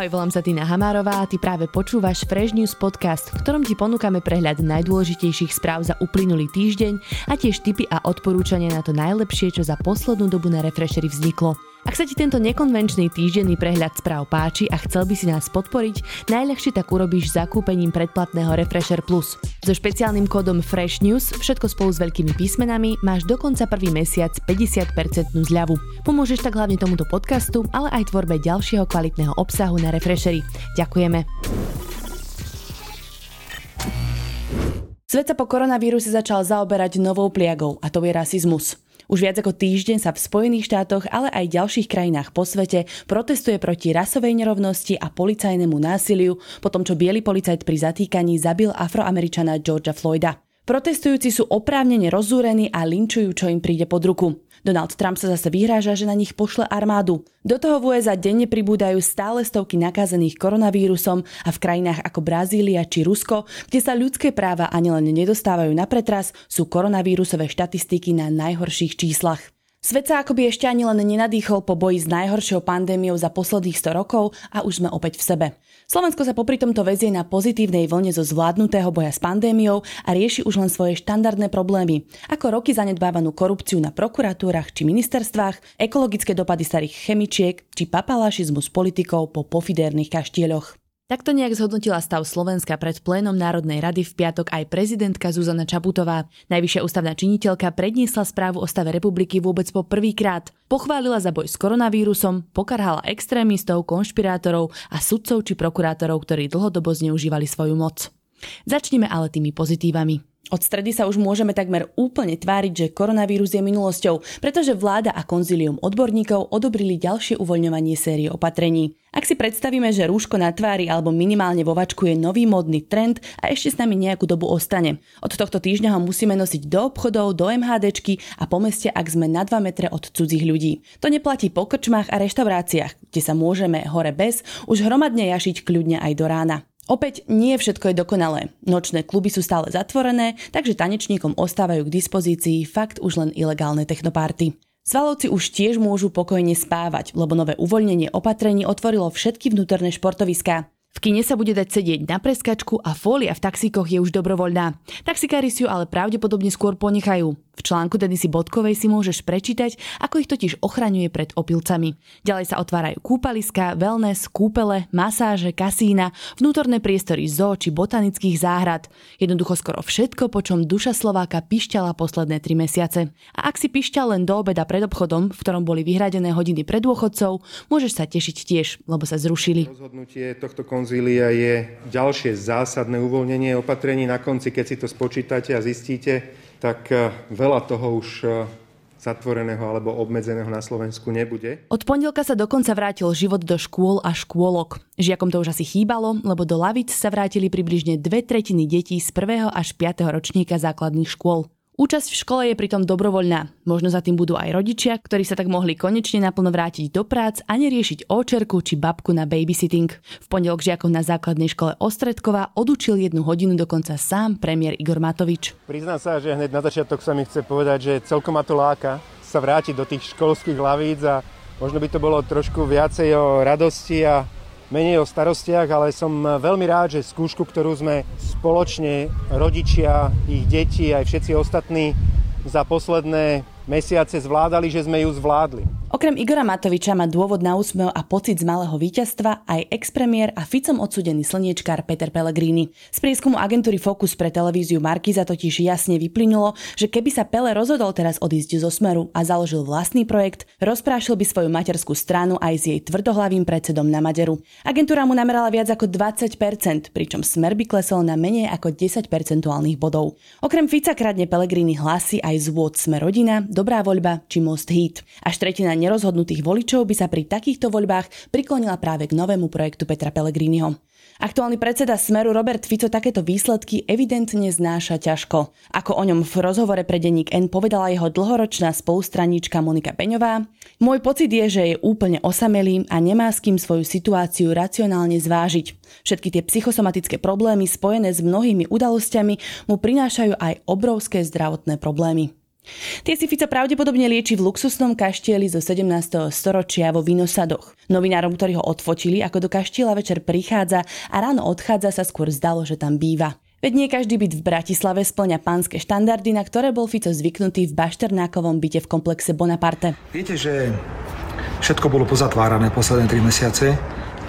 Ahoj, volám sa Tina Hamárová a ty práve počúvaš Fresh News podcast, v ktorom ti ponúkame prehľad najdôležitejších správ za uplynulý týždeň a tiež tipy a odporúčania na to najlepšie, čo za poslednú dobu na Refreshery vzniklo. Ak sa ti tento nekonvenčný týždenný prehľad správ páči a chcel by si nás podporiť, najľahšie tak urobíš zakúpením predplatného Refresher Plus. So špeciálnym kódom Fresh News, všetko spolu s veľkými písmenami, máš dokonca prvý mesiac 50% zľavu. Pomôžeš tak hlavne tomuto podcastu, ale aj tvorbe ďalšieho kvalitného obsahu na Refreshery. Ďakujeme. Svet sa po koronavíruse začal zaoberať novou pliagou a to je rasizmus. Už viac ako týždeň sa v Spojených štátoch, ale aj ďalších krajinách po svete protestuje proti rasovej nerovnosti a policajnému násiliu po tom, čo biely policajt pri zatýkaní zabil afroameričana Georgia Floyda. Protestujúci sú oprávnene rozúrení a linčujú, čo im príde pod ruku. Donald Trump sa zase vyhráža, že na nich pošle armádu. Do toho v USA denne pribúdajú stále stovky nakazených koronavírusom a v krajinách ako Brazília či Rusko, kde sa ľudské práva ani len nedostávajú na pretras, sú koronavírusové štatistiky na najhorších číslach. Svet sa akoby ešte ani len nenadýchol po boji s najhoršou pandémiou za posledných 100 rokov a už sme opäť v sebe. Slovensko sa popri tomto väzie na pozitívnej vlne zo zvládnutého boja s pandémiou a rieši už len svoje štandardné problémy, ako roky zanedbávanú korupciu na prokuratúrach či ministerstvách, ekologické dopady starých chemičiek či papalašizmus politikov po pofidérnych kaštieľoch. Takto nejak zhodnotila stav Slovenska pred plénom Národnej rady v piatok aj prezidentka Zuzana Čaputová. Najvyššia ústavná činiteľka predniesla správu o stave republiky vôbec po prvýkrát. Pochválila za boj s koronavírusom, pokarhala extrémistov, konšpirátorov a sudcov či prokurátorov, ktorí dlhodobo zneužívali svoju moc. Začneme ale tými pozitívami. Od stredy sa už môžeme takmer úplne tváriť, že koronavírus je minulosťou, pretože vláda a konzílium odborníkov odobrili ďalšie uvoľňovanie série opatrení. Ak si predstavíme, že rúško na tvári alebo minimálne vo je nový modný trend a ešte s nami nejakú dobu ostane. Od tohto týždňa ho musíme nosiť do obchodov, do MHDčky a po meste, ak sme na 2 metre od cudzích ľudí. To neplatí po krčmách a reštauráciách, kde sa môžeme hore bez už hromadne jašiť kľudne aj do rána. Opäť nie všetko je dokonalé. Nočné kluby sú stále zatvorené, takže tanečníkom ostávajú k dispozícii fakt už len ilegálne technopárty. Svalovci už tiež môžu pokojne spávať, lebo nové uvoľnenie opatrení otvorilo všetky vnútorné športoviská. V kine sa bude dať sedieť na preskačku a fólia v taxíkoch je už dobrovoľná. Taxikári si ju ale pravdepodobne skôr ponechajú. V článku Denisy Bodkovej si môžeš prečítať, ako ich totiž ochraňuje pred opilcami. Ďalej sa otvárajú kúpaliska, wellness, kúpele, masáže, kasína, vnútorné priestory zoo či botanických záhrad. Jednoducho skoro všetko, po čom duša Slováka pišťala posledné tri mesiace. A ak si pišťal len do obeda pred obchodom, v ktorom boli vyhradené hodiny pred dôchodcov, môžeš sa tešiť tiež, lebo sa zrušili. Rozhodnutie tohto konzília je ďalšie zásadné uvoľnenie opatrení. Na konci, keď si to spočítate a zistíte, tak eh, veľa toho už eh, zatvoreného alebo obmedzeného na Slovensku nebude. Od pondelka sa dokonca vrátil život do škôl a škôlok. Žiakom to už asi chýbalo, lebo do lavic sa vrátili približne dve tretiny detí z 1. až 5. ročníka základných škôl. Účasť v škole je pritom dobrovoľná. Možno za tým budú aj rodičia, ktorí sa tak mohli konečne naplno vrátiť do prác a neriešiť očerku či babku na babysitting. V pondelok žiakov na základnej škole Ostredkova odučil jednu hodinu dokonca sám premiér Igor Matovič. Priznám sa, že hneď na začiatok sa mi chce povedať, že celkom ma to láka sa vrátiť do tých školských lavíc a možno by to bolo trošku viacej o radosti a menej o starostiach, ale som veľmi rád, že skúšku, ktorú sme spoločne, rodičia, ich deti, aj všetci ostatní za posledné mesiace zvládali, že sme ju zvládli. Okrem Igora Matoviča má dôvod na úsmev a pocit z malého víťazstva aj expremiér a Ficom odsudený slniečkár Peter Pellegrini. Z prieskumu agentúry Focus pre televíziu Markiza totiž jasne vyplynulo, že keby sa Pele rozhodol teraz odísť zo Smeru a založil vlastný projekt, rozprášil by svoju materskú stranu aj s jej tvrdohlavým predsedom na Maderu. Agentúra mu namerala viac ako 20%, pričom Smer by klesol na menej ako 10 percentuálnych bodov. Okrem Fica kradne Pellegrini hlasy aj z vôd Sme rodina, Dobrá voľba či Most Hit. Až tretina nerozhodnutých voličov by sa pri takýchto voľbách priklonila práve k novému projektu Petra Pellegriniho. Aktuálny predseda Smeru Robert Fico takéto výsledky evidentne znáša ťažko. Ako o ňom v rozhovore pre denník N povedala jeho dlhoročná spolustraníčka Monika Peňová, môj pocit je, že je úplne osamelý a nemá s kým svoju situáciu racionálne zvážiť. Všetky tie psychosomatické problémy spojené s mnohými udalosťami mu prinášajú aj obrovské zdravotné problémy. Tie si Fico pravdepodobne lieči v luxusnom kaštieli zo 17. storočia vo Vinosadoch. Novinárom, ktorí ho odfotili, ako do kaštieľa večer prichádza a ráno odchádza, sa skôr zdalo, že tam býva. Veď nie každý byt v Bratislave splňa pánske štandardy, na ktoré bol Fico zvyknutý v Bašternákovom byte v komplexe Bonaparte. Viete, že všetko bolo pozatvárané posledné 3 mesiace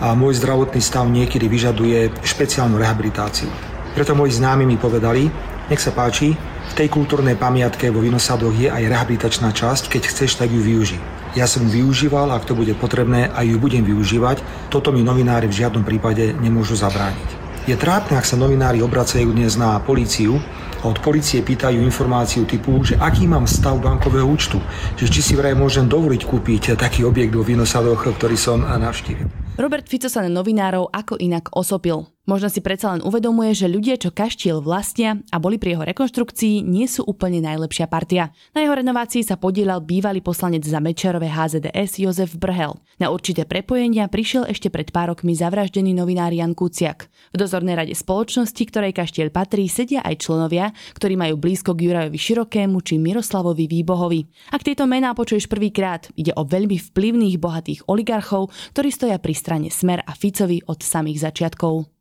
a môj zdravotný stav niekedy vyžaduje špeciálnu rehabilitáciu. Preto moji známi mi povedali, nech sa páči, v tej kultúrnej pamiatke vo Vinosadoch je aj rehabilitačná časť, keď chceš, tak ju využij. Ja som využíval, ak to bude potrebné, a ju budem využívať. Toto mi novinári v žiadnom prípade nemôžu zabrániť. Je trápne, ak sa novinári obracajú dnes na políciu a od policie pýtajú informáciu typu, že aký mám stav bankového účtu, že či si vraj môžem dovoliť kúpiť taký objekt vo Vinosadoch, ktorý som navštívil. Robert Fico sa na novinárov ako inak osopil. Možno si predsa len uvedomuje, že ľudia, čo kaštiel vlastnia a boli pri jeho rekonštrukcii, nie sú úplne najlepšia partia. Na jeho renovácii sa podielal bývalý poslanec za Mečerové HZDS Jozef Brhel. Na určité prepojenia prišiel ešte pred pár rokmi zavraždený novinár Jan Kuciak. V dozornej rade spoločnosti, ktorej kaštiel patrí, sedia aj členovia, ktorí majú blízko k Jurajovi Širokému či Miroslavovi Výbohovi. Ak tieto mená počuješ prvýkrát, ide o veľmi vplyvných bohatých oligarchov, ktorí stoja pri strane Smer a Ficovi od samých začiatkov.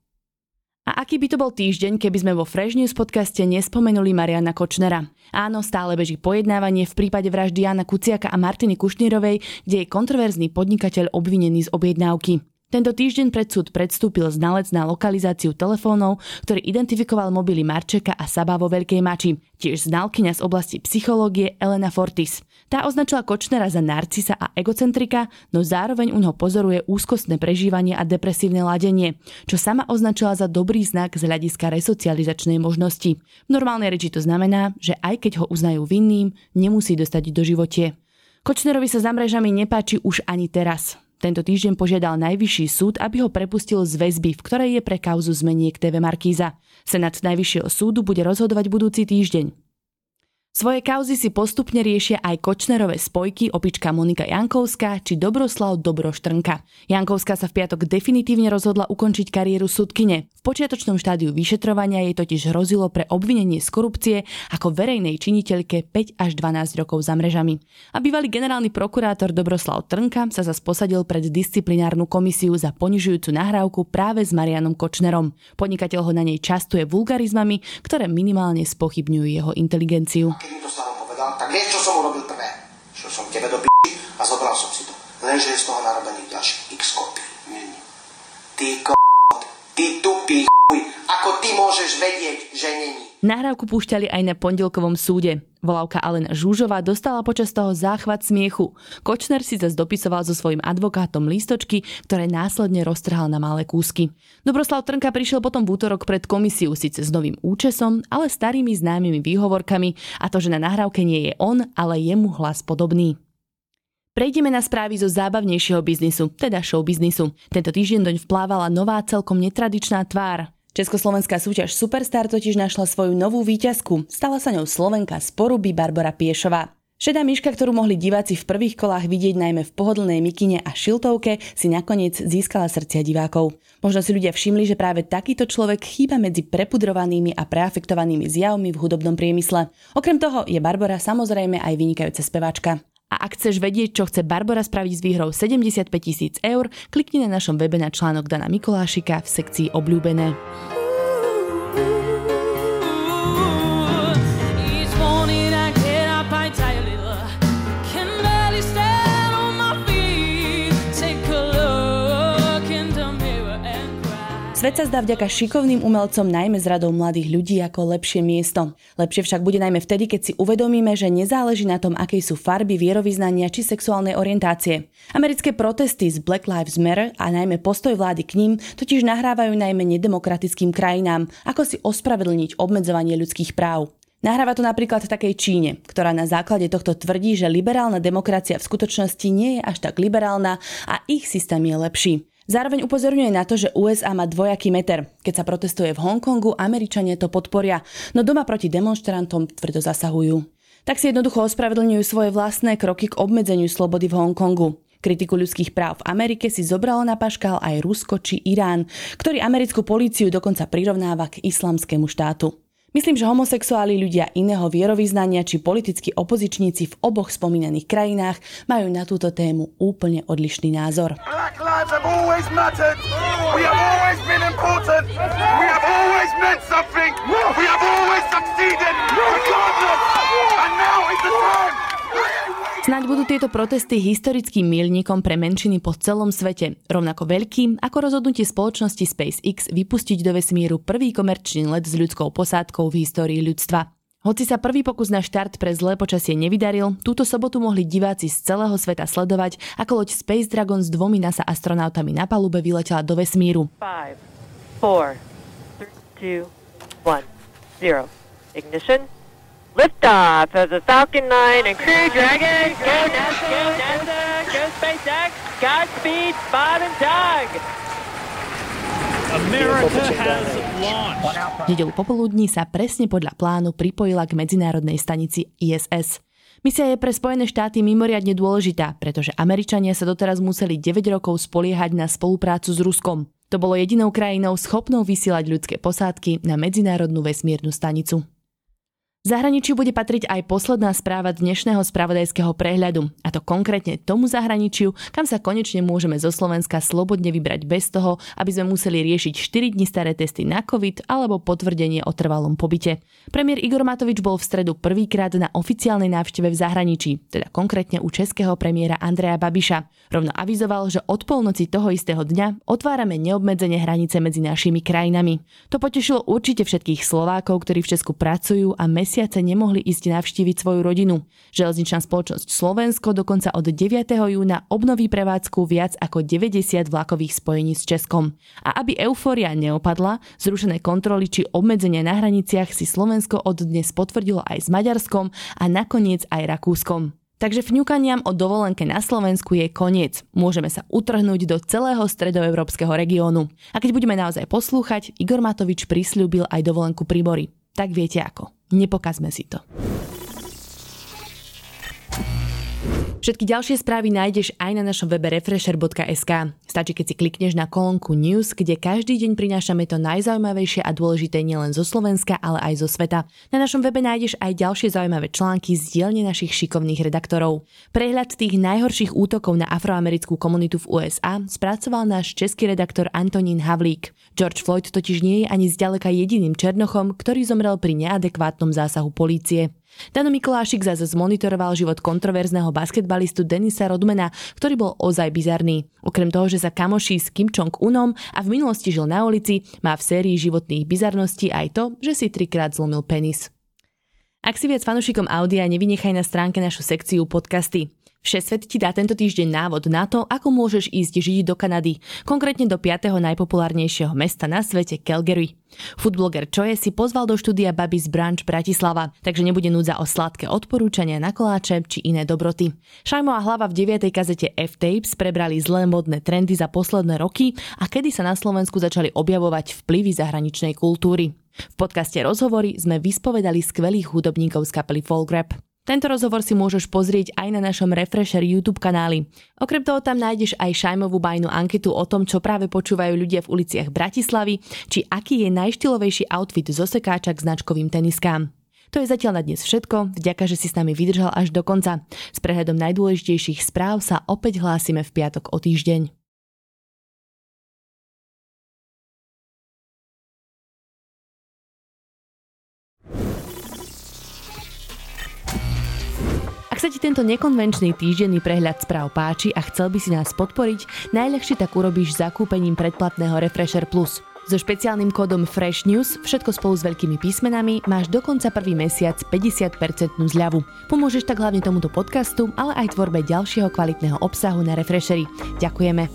A aký by to bol týždeň, keby sme vo Fresh News podcaste nespomenuli Mariana Kočnera? Áno, stále beží pojednávanie v prípade vraždy Jana Kuciaka a Martiny Kušnírovej, kde je kontroverzný podnikateľ obvinený z objednávky. Tento týždeň pred súd predstúpil znalec na lokalizáciu telefónov, ktorý identifikoval mobily Marčeka a Saba vo Veľkej Mači, tiež znalkyňa z oblasti psychológie Elena Fortis. Tá označila Kočnera za narcisa a egocentrika, no zároveň u neho pozoruje úzkostné prežívanie a depresívne ladenie, čo sama označila za dobrý znak z hľadiska resocializačnej možnosti. V normálnej reči to znamená, že aj keď ho uznajú vinným, nemusí dostať do životie. Kočnerovi sa za mrežami nepáči už ani teraz. Tento týždeň požiadal najvyšší súd, aby ho prepustil z väzby, v ktorej je pre kauzu zmeniek TV Markíza. Senát Najvyššieho súdu bude rozhodovať budúci týždeň. Svoje kauzy si postupne riešia aj Kočnerové spojky opička Monika Jankovská či Dobroslav Dobroštrnka. Jankovská sa v piatok definitívne rozhodla ukončiť kariéru sudkyne. V počiatočnom štádiu vyšetrovania jej totiž hrozilo pre obvinenie z korupcie ako verejnej činiteľke 5 až 12 rokov za mrežami. A bývalý generálny prokurátor Dobroslav Trnka sa zas posadil pred disciplinárnu komisiu za ponižujúcu nahrávku práve s Marianom Kočnerom. Podnikateľ ho na nej častuje vulgarizmami, ktoré minimálne spochybňujú jeho inteligenciu keď mi to Stano povedal, tak vieš, čo som urobil prvé? Šiel som tebe do p*** a zobral som si to. Lenže je z toho narobených ďalších x kopí. Ty ko... ty tupý chuj. Ako ty môžeš vedieť, že není? Nahrávku púšťali aj na pondelkovom súde. Volávka Alena Žúžová dostala počas toho záchvat smiechu. Kočner si zase dopisoval so svojím advokátom lístočky, ktoré následne roztrhal na malé kúsky. Dobroslav Trnka prišiel potom v útorok pred komisiu síce s novým účesom, ale starými známymi výhovorkami a to, že na nahrávke nie je on, ale je mu hlas podobný. Prejdeme na správy zo zábavnejšieho biznisu, teda show biznisu. Tento týždeň doň vplávala nová celkom netradičná tvár. Československá súťaž Superstar totiž našla svoju novú výťazku. Stala sa ňou Slovenka z Poruby Barbara Piešová. Šedá myška, ktorú mohli diváci v prvých kolách vidieť najmä v pohodlnej mikine a šiltovke, si nakoniec získala srdcia divákov. Možno si ľudia všimli, že práve takýto človek chýba medzi prepudrovanými a preafektovanými zjavmi v hudobnom priemysle. Okrem toho je Barbara samozrejme aj vynikajúca speváčka. A ak chceš vedieť, čo chce Barbara spraviť s výhrou 75 tisíc eur, klikni na našom webe na článok Dana Mikolášika v sekcii Obľúbené. Svet sa zdá vďaka šikovným umelcom najmä z radou mladých ľudí ako lepšie miesto. Lepšie však bude najmä vtedy, keď si uvedomíme, že nezáleží na tom, aké sú farby, vierovýznania či sexuálnej orientácie. Americké protesty z Black Lives Matter a najmä postoj vlády k ním totiž nahrávajú najmä nedemokratickým krajinám, ako si ospravedlniť obmedzovanie ľudských práv. Nahráva to napríklad takej Číne, ktorá na základe tohto tvrdí, že liberálna demokracia v skutočnosti nie je až tak liberálna a ich systém je lepší. Zároveň upozorňuje na to, že USA má dvojaký meter. Keď sa protestuje v Hongkongu, Američania to podporia, no doma proti demonstrantom tvrdo zasahujú. Tak si jednoducho ospravedlňujú svoje vlastné kroky k obmedzeniu slobody v Hongkongu. Kritiku ľudských práv v Amerike si zobralo na paškal aj Rusko či Irán, ktorý americkú políciu dokonca prirovnáva k islamskému štátu. Myslím, že homosexuáli ľudia iného vierovýznania či politickí opozičníci v oboch spomínaných krajinách majú na túto tému úplne odlišný názor. We have have Snáď budú tieto protesty historickým milníkom pre menšiny po celom svete, rovnako veľkým ako rozhodnutie spoločnosti SpaceX vypustiť do vesmíru prvý komerčný let s ľudskou posádkou v histórii ľudstva. Hoci sa prvý pokus na štart pre zlé počasie nevydaril, túto sobotu mohli diváci z celého sveta sledovať, ako loď Space Dragon s dvomi NASA astronautami na palube vyletela do vesmíru. 5, 4, 3, 2, 1, 0. Ignition. Liftoff of the Falcon 9 and Crew Dragon. Go NASA, go NASA, go SpaceX. Godspeed, Bob and Doug. America has launched. Nedelu popoludní sa presne podľa plánu pripojila k medzinárodnej stanici ISS. Misia je pre Spojené štáty mimoriadne dôležitá, pretože Američania sa doteraz museli 9 rokov spoliehať na spoluprácu s Ruskom. To bolo jedinou krajinou schopnou vysielať ľudské posádky na medzinárodnú vesmírnu stanicu. V zahraničí bude patriť aj posledná správa dnešného spravodajského prehľadu, a to konkrétne tomu zahraničiu, kam sa konečne môžeme zo Slovenska slobodne vybrať bez toho, aby sme museli riešiť 4 dní staré testy na COVID alebo potvrdenie o trvalom pobyte. Premiér Igor Matovič bol v stredu prvýkrát na oficiálnej návšteve v zahraničí, teda konkrétne u českého premiéra Andreja Babiša. Rovno avizoval, že od polnoci toho istého dňa otvárame neobmedzenie hranice medzi našimi krajinami. To potešilo určite všetkých Slovákov, ktorí v Česku pracujú a mes mesiace nemohli ísť navštíviť svoju rodinu. Železničná spoločnosť Slovensko dokonca od 9. júna obnoví prevádzku viac ako 90 vlakových spojení s Českom. A aby eufória neopadla, zrušené kontroly či obmedzenia na hraniciach si Slovensko od dnes potvrdilo aj s Maďarskom a nakoniec aj Rakúskom. Takže fňukaniam o dovolenke na Slovensku je koniec. Môžeme sa utrhnúť do celého stredoeurópskeho regiónu. A keď budeme naozaj poslúchať, Igor Matovič prislúbil aj dovolenku pri. Tak viete ako. Nepokazme si to. Všetky ďalšie správy nájdeš aj na našom webe refresher.sk. Stačí, keď si klikneš na kolónku News, kde každý deň prinášame to najzaujímavejšie a dôležité nielen zo Slovenska, ale aj zo sveta. Na našom webe nájdeš aj ďalšie zaujímavé články z dielne našich šikovných redaktorov. Prehľad tých najhorších útokov na afroamerickú komunitu v USA spracoval náš český redaktor Antonín Havlík. George Floyd totiž nie je ani zďaleka jediným černochom, ktorý zomrel pri neadekvátnom zásahu polície. Dano Mikulášik zase zmonitoroval život kontroverzného basketbalistu Denisa Rodmana, ktorý bol ozaj bizarný. Okrem toho, že sa kamoší s Kim Jong-unom a v minulosti žil na ulici, má v sérii životných bizarností aj to, že si trikrát zlomil penis. Ak si viac fanúšikom Audia, nevynechaj na stránke našu sekciu podcasty. Všesvet ti dá tento týždeň návod na to, ako môžeš ísť žiť do Kanady, konkrétne do 5. najpopulárnejšieho mesta na svete Calgary. Foodbloger Choje si pozval do štúdia Babys Branch Bratislava, takže nebude núdza o sladké odporúčania na koláče či iné dobroty. Šajmo a hlava v 9. kazete F-Tapes prebrali zlé modné trendy za posledné roky a kedy sa na Slovensku začali objavovať vplyvy zahraničnej kultúry. V podcaste Rozhovory sme vyspovedali skvelých hudobníkov z kapely Folk Rap. Tento rozhovor si môžeš pozrieť aj na našom Refresher YouTube kanáli. Okrem toho tam nájdeš aj šajmovú bajnú anketu o tom, čo práve počúvajú ľudia v uliciach Bratislavy, či aký je najštilovejší outfit zo sekáča k značkovým teniskám. To je zatiaľ na dnes všetko, vďaka, že si s nami vydržal až do konca. S prehľadom najdôležitejších správ sa opäť hlásime v piatok o týždeň. Sa ti tento nekonvenčný týždenný prehľad správ páči a chcel by si nás podporiť, najľahšie tak urobíš zakúpením predplatného Refresher Plus. So špeciálnym kódom Fresh News, všetko spolu s veľkými písmenami, máš dokonca prvý mesiac 50% zľavu. Pomôžeš tak hlavne tomuto podcastu, ale aj tvorbe ďalšieho kvalitného obsahu na Refreshery. Ďakujeme.